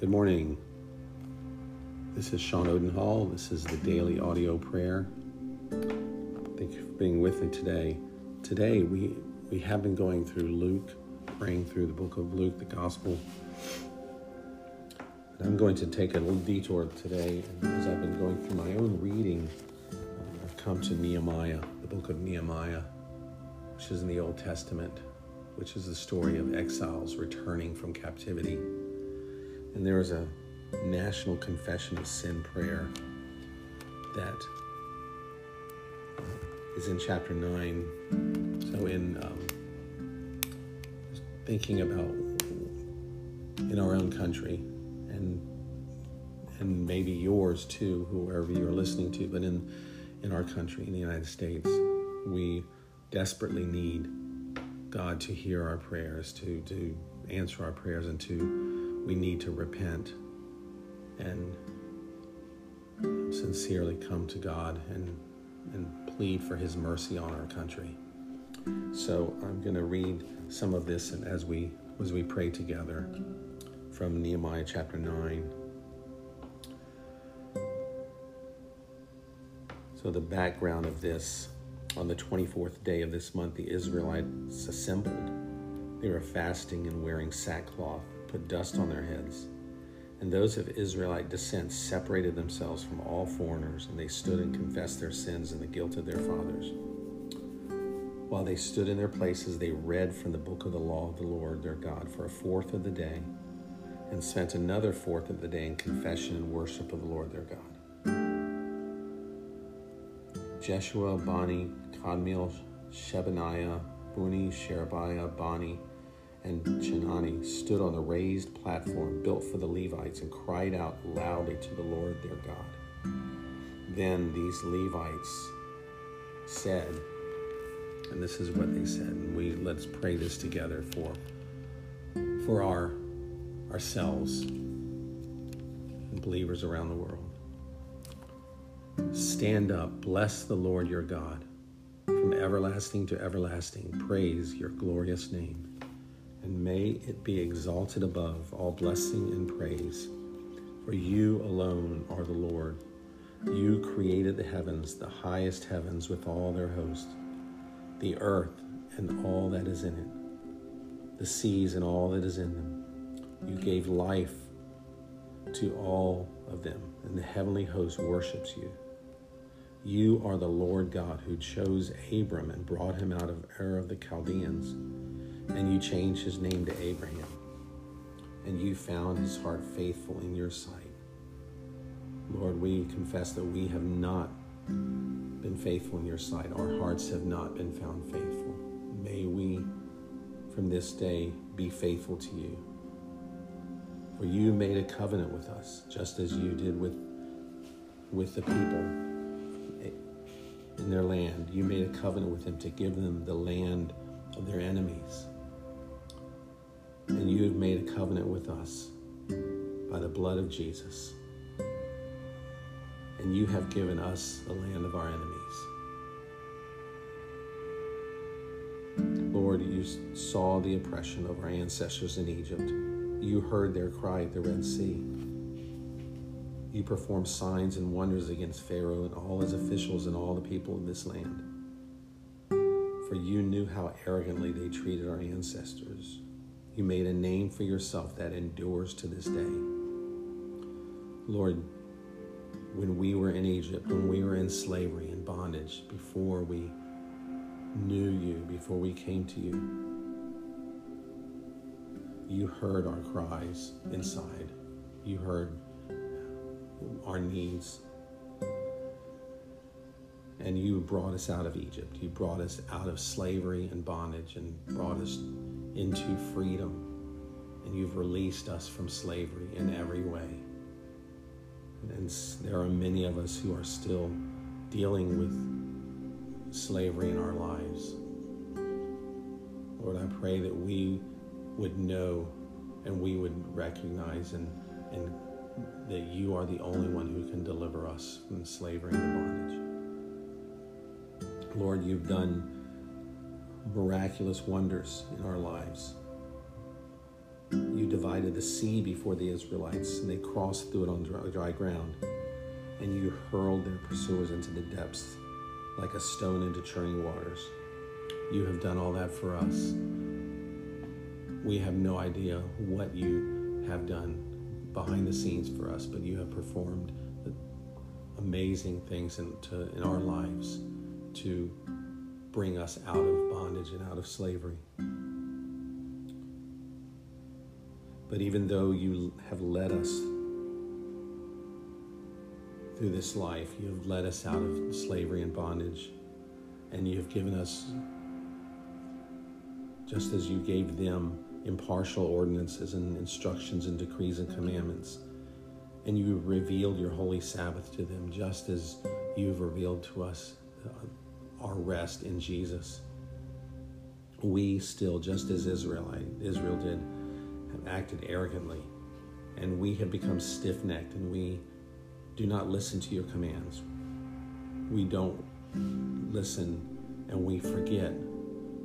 Good morning. This is Sean Odenhall. This is the daily audio prayer. Thank you for being with me today. Today we we have been going through Luke, praying through the book of Luke, the Gospel. And I'm going to take a little detour today as I've been going through my own reading. I've come to Nehemiah, the book of Nehemiah, which is in the Old Testament, which is the story of exiles returning from captivity. And there is a national confession of sin prayer that is in chapter 9. So, in um, thinking about in our own country and and maybe yours too, whoever you're listening to, but in in our country, in the United States, we desperately need God to hear our prayers, to to answer our prayers, and to we need to repent and sincerely come to God and, and plead for His mercy on our country. So I'm going to read some of this as we as we pray together from Nehemiah chapter 9. So the background of this on the 24th day of this month the Israelites assembled. They were fasting and wearing sackcloth put dust on their heads. And those of Israelite descent separated themselves from all foreigners, and they stood and confessed their sins and the guilt of their fathers. While they stood in their places, they read from the book of the law of the Lord their God for a fourth of the day, and spent another fourth of the day in confession and worship of the Lord their God. Jeshua, Bani, Kadmiel, Shebaniah, Bunni, Sherebiah, Bani, and Chenani stood on the raised platform built for the Levites and cried out loudly to the Lord their God. Then these Levites said, and this is what they said, and we let's pray this together for for our ourselves and believers around the world. Stand up, bless the Lord your God. From everlasting to everlasting, praise your glorious name and may it be exalted above all blessing and praise. For you alone are the Lord. You created the heavens, the highest heavens with all their host, the earth and all that is in it, the seas and all that is in them. You gave life to all of them, and the heavenly host worships you. You are the Lord God who chose Abram and brought him out of Ur of the Chaldeans and you changed his name to Abraham, and you found his heart faithful in your sight. Lord, we confess that we have not been faithful in your sight. Our hearts have not been found faithful. May we, from this day, be faithful to you. For you made a covenant with us, just as you did with, with the people in their land. You made a covenant with them to give them the land of their enemies. And you have made a covenant with us by the blood of Jesus. And you have given us the land of our enemies. Lord, you saw the oppression of our ancestors in Egypt. You heard their cry at the Red Sea. You performed signs and wonders against Pharaoh and all his officials and all the people of this land. For you knew how arrogantly they treated our ancestors you made a name for yourself that endures to this day. Lord, when we were in Egypt, when we were in slavery and bondage, before we knew you, before we came to you, you heard our cries inside. You heard our needs. And you brought us out of Egypt. You brought us out of slavery and bondage and brought us into freedom. And you've released us from slavery in every way. And there are many of us who are still dealing with slavery in our lives. Lord, I pray that we would know and we would recognize and, and that you are the only one who can deliver us from slavery and bondage. Lord, you've done miraculous wonders in our lives. you divided the sea before the Israelites, and they crossed through it on dry, dry ground. And you hurled their pursuers into the depths like a stone into churning waters. You have done all that for us. We have no idea what you have done behind the scenes for us, but you have performed amazing things in, to, in our lives to bring us out of bondage and out of slavery. But even though you have led us through this life, you have led us out of slavery and bondage, and you have given us, just as you gave them impartial ordinances and instructions and decrees and commandments, and you revealed your holy Sabbath to them, just as you've revealed to us uh, our rest in Jesus. We still, just as Israelite, Israel did, have acted arrogantly, and we have become stiff necked, and we do not listen to your commands. We don't listen, and we forget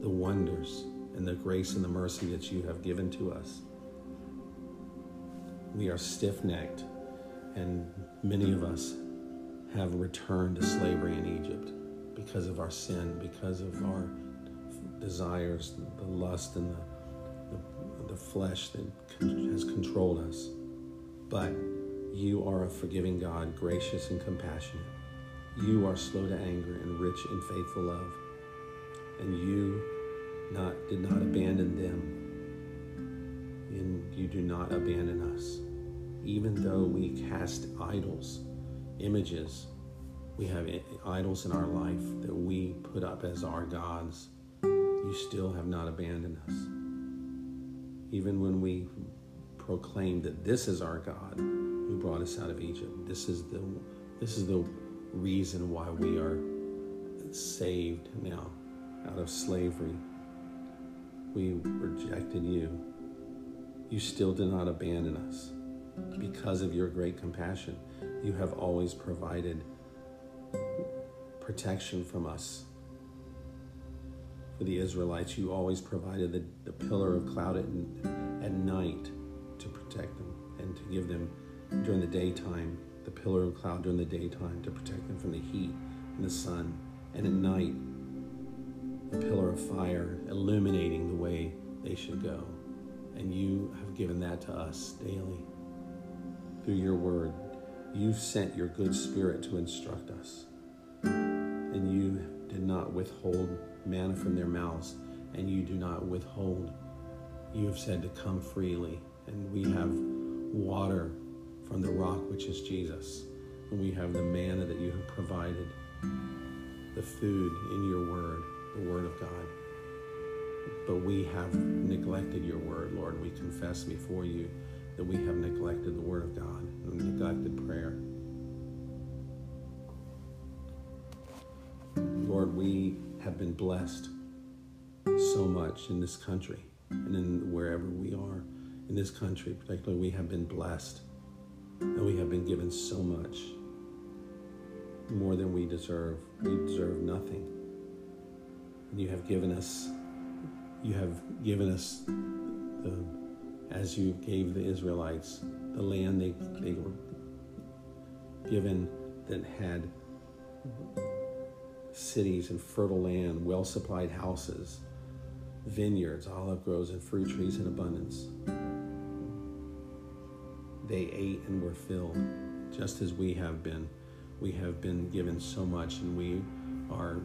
the wonders and the grace and the mercy that you have given to us. We are stiff necked, and many of us have returned to slavery in Egypt because of our sin, because of our desires, the lust, and the the flesh that has controlled us. But you are a forgiving God, gracious and compassionate. You are slow to anger and rich in faithful love. And you not, did not abandon them. And you do not abandon us. Even though we cast idols, images, we have idols in our life that we put up as our gods, you still have not abandoned us even when we proclaim that this is our God who brought us out of Egypt. This is the this is the reason why we are saved now out of slavery. We rejected you. You still did not abandon us. Because of your great compassion, you have always provided protection from us for the Israelites, you always provided the, the pillar of cloud at, at night to protect them and to give them during the daytime, the pillar of cloud during the daytime to protect them from the heat and the sun, and at night, the pillar of fire illuminating the way they should go. And you have given that to us daily through your word. You've sent your good spirit to instruct us, and you did not withhold manna from their mouths, and you do not withhold. You have said to come freely, and we have water from the rock, which is Jesus, and we have the manna that you have provided, the food in your word, the word of God. But we have neglected your word, Lord. We confess before you that we have neglected the word of God and neglected prayer. Lord, we have been blessed so much in this country and in wherever we are in this country, particularly, we have been blessed and we have been given so much more than we deserve. We deserve nothing. And you have given us, you have given us the, as you gave the Israelites, the land they, they were given that had cities and fertile land, well supplied houses, vineyards, olive groves, and fruit trees in abundance. They ate and were filled, just as we have been. We have been given so much, and we are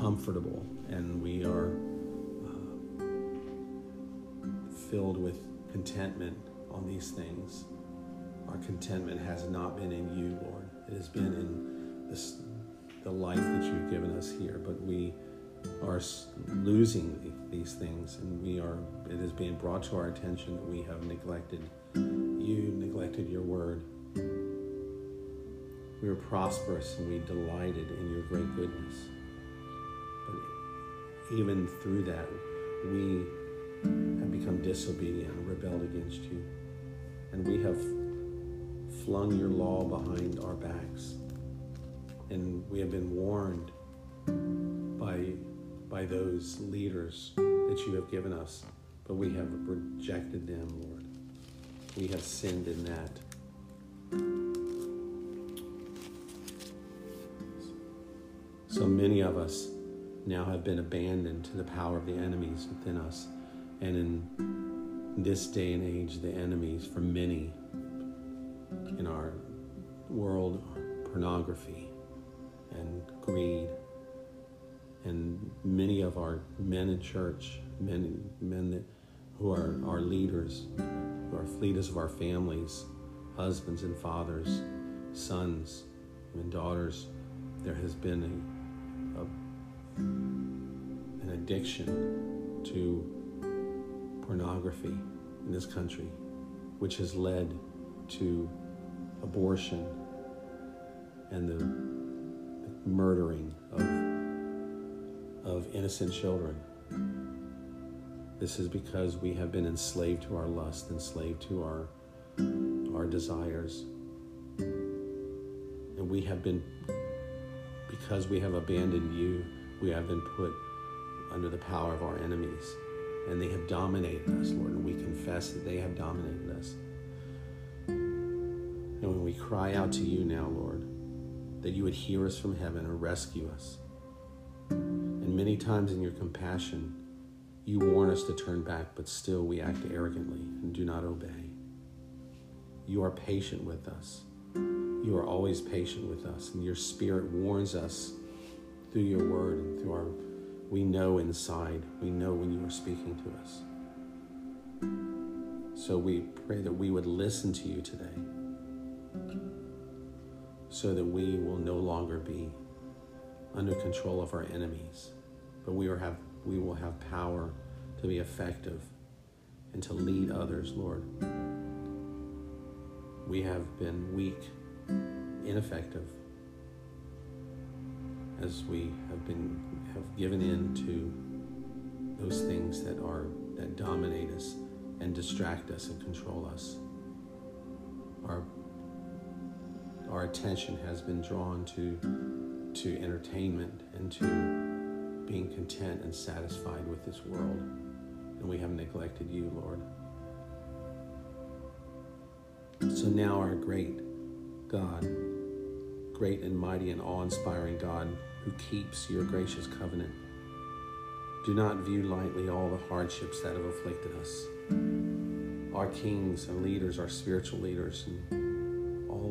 comfortable, and we are uh, filled with contentment on these things. Our contentment has not been in you, Lord. It has been in this the life that you've given us here, but we are losing these things, and we are. It is being brought to our attention that we have neglected you, neglected your word. We were prosperous, and we delighted in your great goodness. But even through that, we have become disobedient and rebelled against you, and we have flung your law behind our backs and we have been warned by by those leaders that you have given us but we have rejected them, Lord. We have sinned in that. So many of us now have been abandoned to the power of the enemies within us. And in this day and age, the enemies for many in our world are pornography and greed. And many of our men in church, men, men that, who are our leaders, who are leaders of our families, husbands and fathers, sons and daughters, there has been a an addiction to pornography in this country, which has led to abortion and the murdering of, of innocent children. This is because we have been enslaved to our lust, enslaved to our, our desires. And we have been, because we have abandoned you, we have been put under the power of our enemies. And they have dominated us, Lord, and we confess that they have dominated us. And when we cry out to you now, Lord, that you would hear us from heaven and rescue us. And many times in your compassion, you warn us to turn back, but still we act arrogantly and do not obey. You are patient with us. You are always patient with us, and your spirit warns us through your word and through our, we know inside, we know when you are speaking to us. So we pray that we would listen to you today so that we will no longer be under control of our enemies, but we, have, we will have power to be effective and to lead others, Lord. We have been weak, ineffective, as we have been have given in to those things that are that dominate us and distract us and control us. Our our attention has been drawn to to entertainment and to being content and satisfied with this world. And we have neglected you, Lord. So now, our great God, great and mighty and awe inspiring God, who keeps your gracious covenant. Do not view lightly all the hardships that have afflicted us. Our kings and leaders, our spiritual leaders, and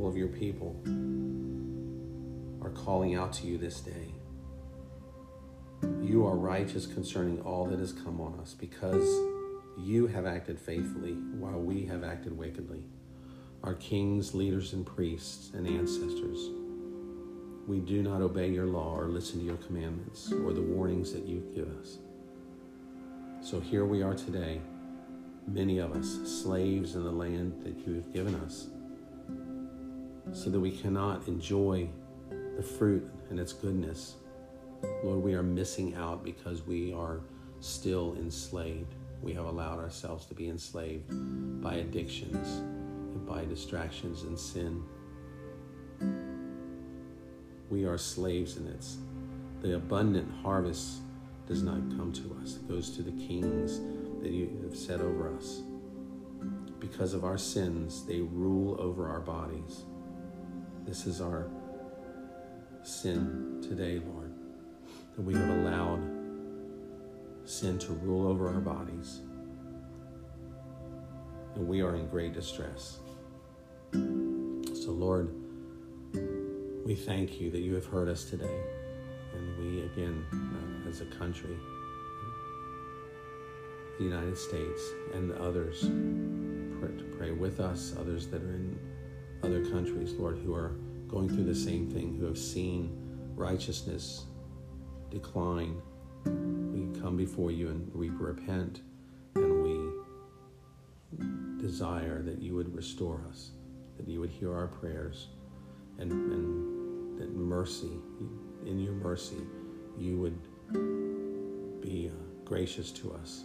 all of your people are calling out to you this day. You are righteous concerning all that has come on us because you have acted faithfully while we have acted wickedly. Our kings, leaders, and priests and ancestors we do not obey your law or listen to your commandments or the warnings that you give us. So here we are today, many of us, slaves in the land that you have given us, so that we cannot enjoy the fruit and its goodness. Lord, we are missing out because we are still enslaved. We have allowed ourselves to be enslaved by addictions and by distractions and sin we are slaves in it. The abundant harvest does not come to us, it goes to the kings that you have set over us. Because of our sins, they rule over our bodies. This is our sin today, Lord, that we have allowed sin to rule over our bodies. And we are in great distress. So, Lord, we thank you that you have heard us today. And we, again, uh, as a country, the United States and others, pray, pray with us, others that are in other countries, Lord, who are going through the same thing, who have seen righteousness decline. We come before you and we repent and we desire that you would restore us, that you would hear our prayers and, and that mercy, in your mercy, you would be uh, gracious to us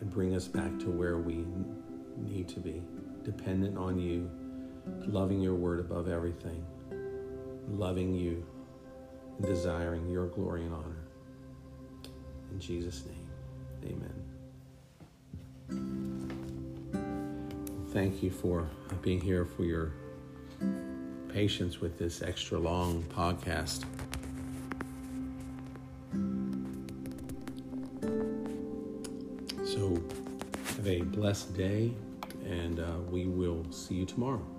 and bring us back to where we need to be, dependent on you, loving your word above everything, loving you, and desiring your glory and honor. In Jesus' name, Amen. Thank you for being here, for your patience with this extra long podcast. So, have a blessed day, and uh, we will see you tomorrow.